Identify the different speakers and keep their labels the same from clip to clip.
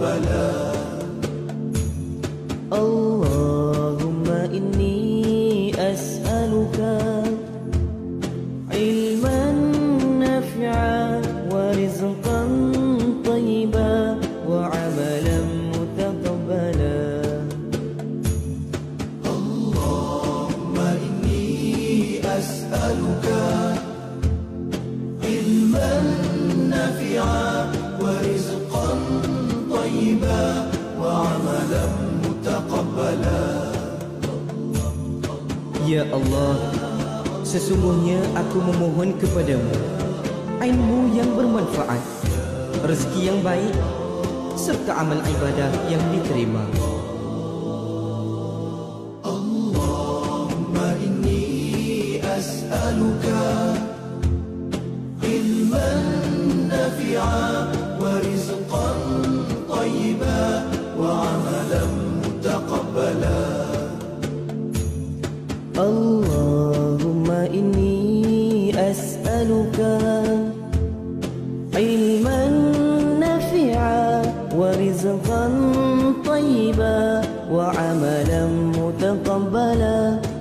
Speaker 1: ربنا الله
Speaker 2: Ya Allah, sesungguhnya aku memohon kepadamu ilmu yang bermanfaat, rezeki yang baik serta amal ibadah yang diterima.
Speaker 1: Allahumma inni as'aluka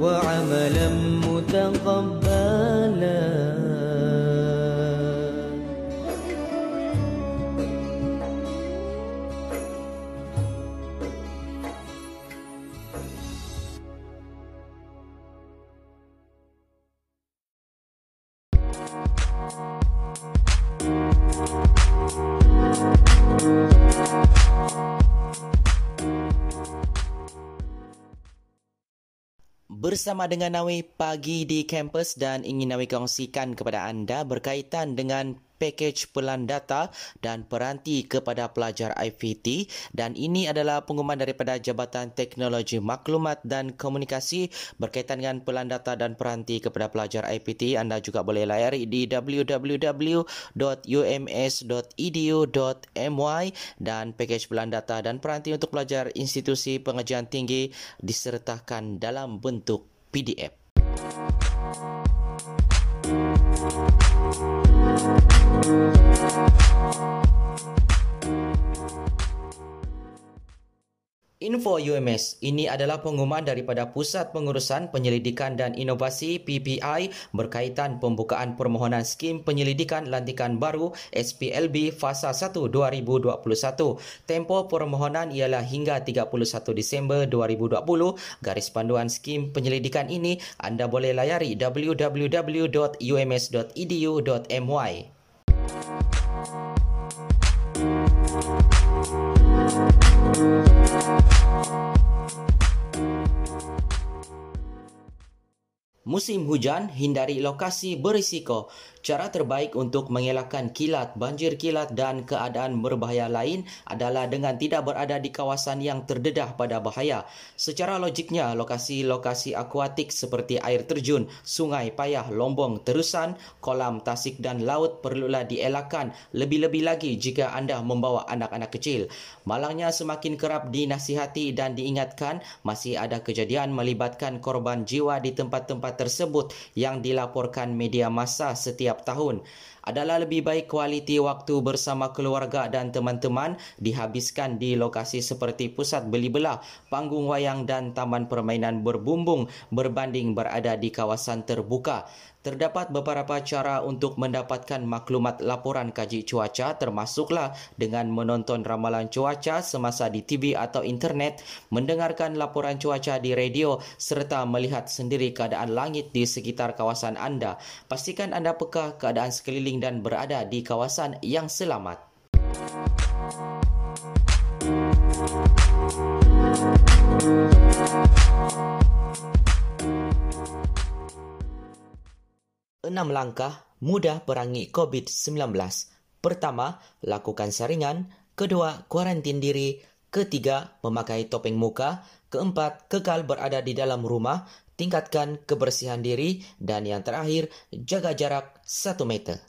Speaker 2: وعملا
Speaker 3: Bersama dengan Nawi pagi di kampus dan ingin Nawi kongsikan kepada anda berkaitan dengan pakej pelan data dan peranti kepada pelajar IPT dan ini adalah pengumuman daripada Jabatan Teknologi Maklumat dan Komunikasi berkaitan dengan pelan data dan peranti kepada pelajar IPT anda juga boleh layari di www.ums.edu.my dan pakej pelan data dan peranti untuk pelajar institusi pengajian tinggi disertakan dalam bentuk PDF. Info UMS, ini adalah pengumuman daripada Pusat Pengurusan Penyelidikan dan Inovasi PPI berkaitan pembukaan permohonan skim penyelidikan lantikan baru SPLB Fasa 1 2021. Tempoh permohonan ialah hingga 31 Disember 2020. Garis panduan skim penyelidikan ini anda boleh layari www.ums.edu.my. Música Musim hujan, hindari lokasi berisiko. Cara terbaik untuk mengelakkan kilat, banjir kilat dan keadaan berbahaya lain adalah dengan tidak berada di kawasan yang terdedah pada bahaya. Secara logiknya, lokasi-lokasi akuatik seperti air terjun, sungai payah, lombong, terusan, kolam, tasik dan laut perlulah dielakkan lebih-lebih lagi jika anda membawa anak-anak kecil. Malangnya semakin kerap dinasihati dan diingatkan masih ada kejadian melibatkan korban jiwa di tempat-tempat tersebut yang dilaporkan media massa setiap tahun adalah lebih baik kualiti waktu bersama keluarga dan teman-teman dihabiskan di lokasi seperti pusat beli belah, panggung wayang dan taman permainan berbumbung berbanding berada di kawasan terbuka. Terdapat beberapa cara untuk mendapatkan maklumat laporan kaji cuaca termasuklah dengan menonton ramalan cuaca semasa di TV atau internet, mendengarkan laporan cuaca di radio serta melihat sendiri keadaan langit di sekitar kawasan anda. Pastikan anda peka keadaan sekeliling dan berada di kawasan yang selamat. enam langkah mudah perangi COVID-19. Pertama, lakukan saringan. Kedua, kuarantin diri. Ketiga, memakai topeng muka. Keempat, kekal berada di dalam rumah. Tingkatkan kebersihan diri. Dan yang terakhir, jaga jarak 1 meter.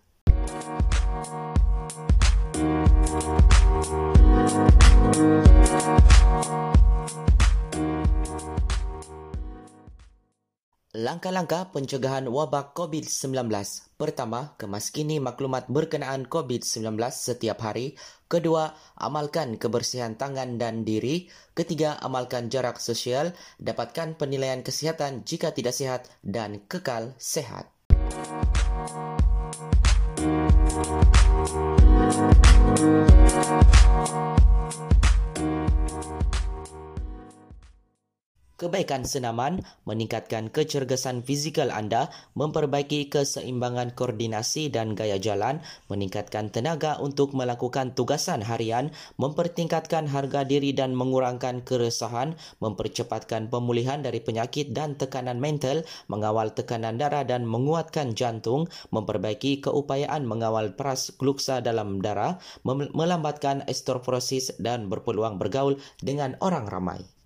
Speaker 3: Langkah-langkah pencegahan wabak COVID-19. Pertama, kemaskini maklumat berkenaan COVID-19 setiap hari. Kedua, amalkan kebersihan tangan dan diri. Ketiga, amalkan jarak sosial. Dapatkan penilaian kesihatan jika tidak sehat dan kekal sehat. Kebaikan senaman meningkatkan kecergasan fizikal anda, memperbaiki keseimbangan koordinasi dan gaya jalan, meningkatkan tenaga untuk melakukan tugasan harian, mempertingkatkan harga diri dan mengurangkan keresahan, mempercepatkan pemulihan dari penyakit dan tekanan mental, mengawal tekanan darah dan menguatkan jantung, memperbaiki keupayaan mengawal peras gluksa dalam darah, melambatkan osteoporosis dan berpeluang bergaul dengan orang ramai.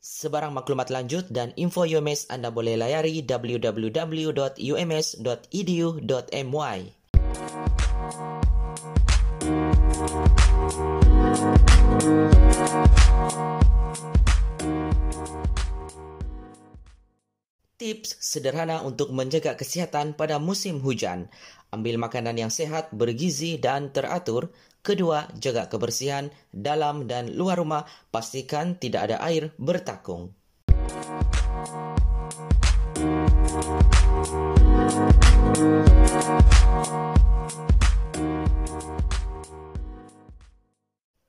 Speaker 3: Sebarang maklumat lanjut dan info UMS anda boleh layari www.ums.edu.my. Tips sederhana untuk menjaga kesihatan pada musim hujan. Ambil makanan yang sehat, bergizi dan teratur. Kedua, jaga kebersihan dalam dan luar rumah. Pastikan tidak ada air bertakung.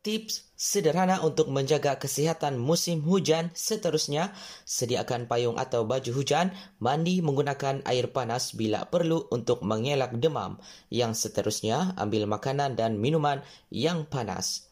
Speaker 3: tips sederhana untuk menjaga kesihatan musim hujan seterusnya, sediakan payung atau baju hujan, mandi menggunakan air panas bila perlu untuk mengelak demam. Yang seterusnya, ambil makanan dan minuman yang panas.